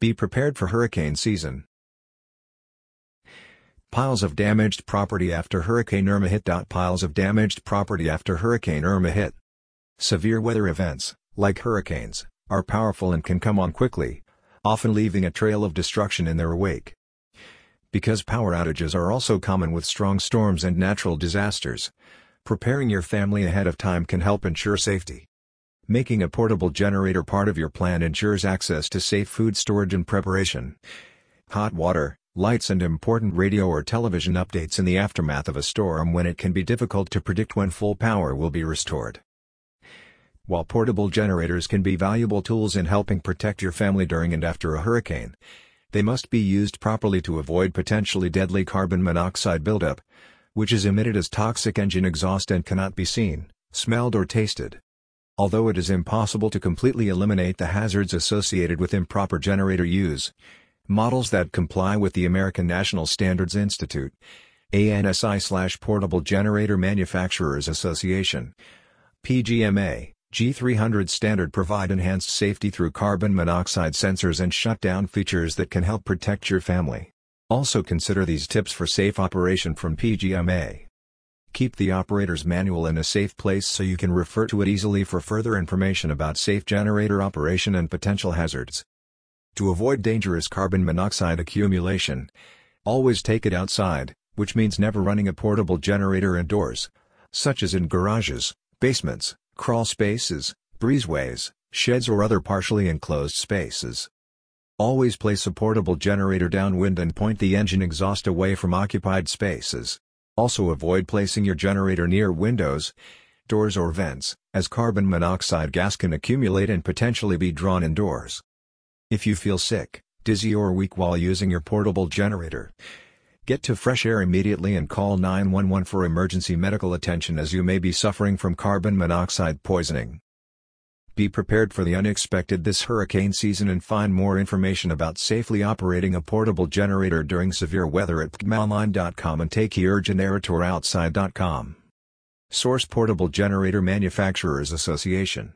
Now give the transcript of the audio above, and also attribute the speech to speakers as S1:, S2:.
S1: Be prepared for hurricane season. Piles of damaged property after Hurricane Irma hit. Piles of damaged property after Hurricane Irma hit. Severe weather events, like hurricanes, are powerful and can come on quickly, often leaving a trail of destruction in their wake. Because power outages are also common with strong storms and natural disasters, preparing your family ahead of time can help ensure safety. Making a portable generator part of your plan ensures access to safe food storage and preparation. Hot water, lights and important radio or television updates in the aftermath of a storm when it can be difficult to predict when full power will be restored. While portable generators can be valuable tools in helping protect your family during and after a hurricane, they must be used properly to avoid potentially deadly carbon monoxide buildup, which is emitted as toxic engine exhaust and cannot be seen, smelled or tasted. Although it is impossible to completely eliminate the hazards associated with improper generator use, Models that comply with the American National Standards Institute ANSI-Portable Generator Manufacturers Association PGMA, G300 standard provide enhanced safety through carbon monoxide sensors and shutdown features that can help protect your family. Also consider these tips for safe operation from PGMA. Keep the operator's manual in a safe place so you can refer to it easily for further information about safe generator operation and potential hazards. To avoid dangerous carbon monoxide accumulation, always take it outside, which means never running a portable generator indoors, such as in garages, basements, crawl spaces, breezeways, sheds or other partially enclosed spaces. Always place a portable generator downwind and point the engine exhaust away from occupied spaces. Also avoid placing your generator near windows, doors or vents, as carbon monoxide gas can accumulate and potentially be drawn indoors. If you feel sick, dizzy or weak while using your portable generator, get to fresh air immediately and call 911 for emergency medical attention as you may be suffering from carbon monoxide poisoning. Be prepared for the unexpected this hurricane season and find more information about safely operating a portable generator during severe weather at pgmaonline.com and take outside.com. Source Portable Generator Manufacturers Association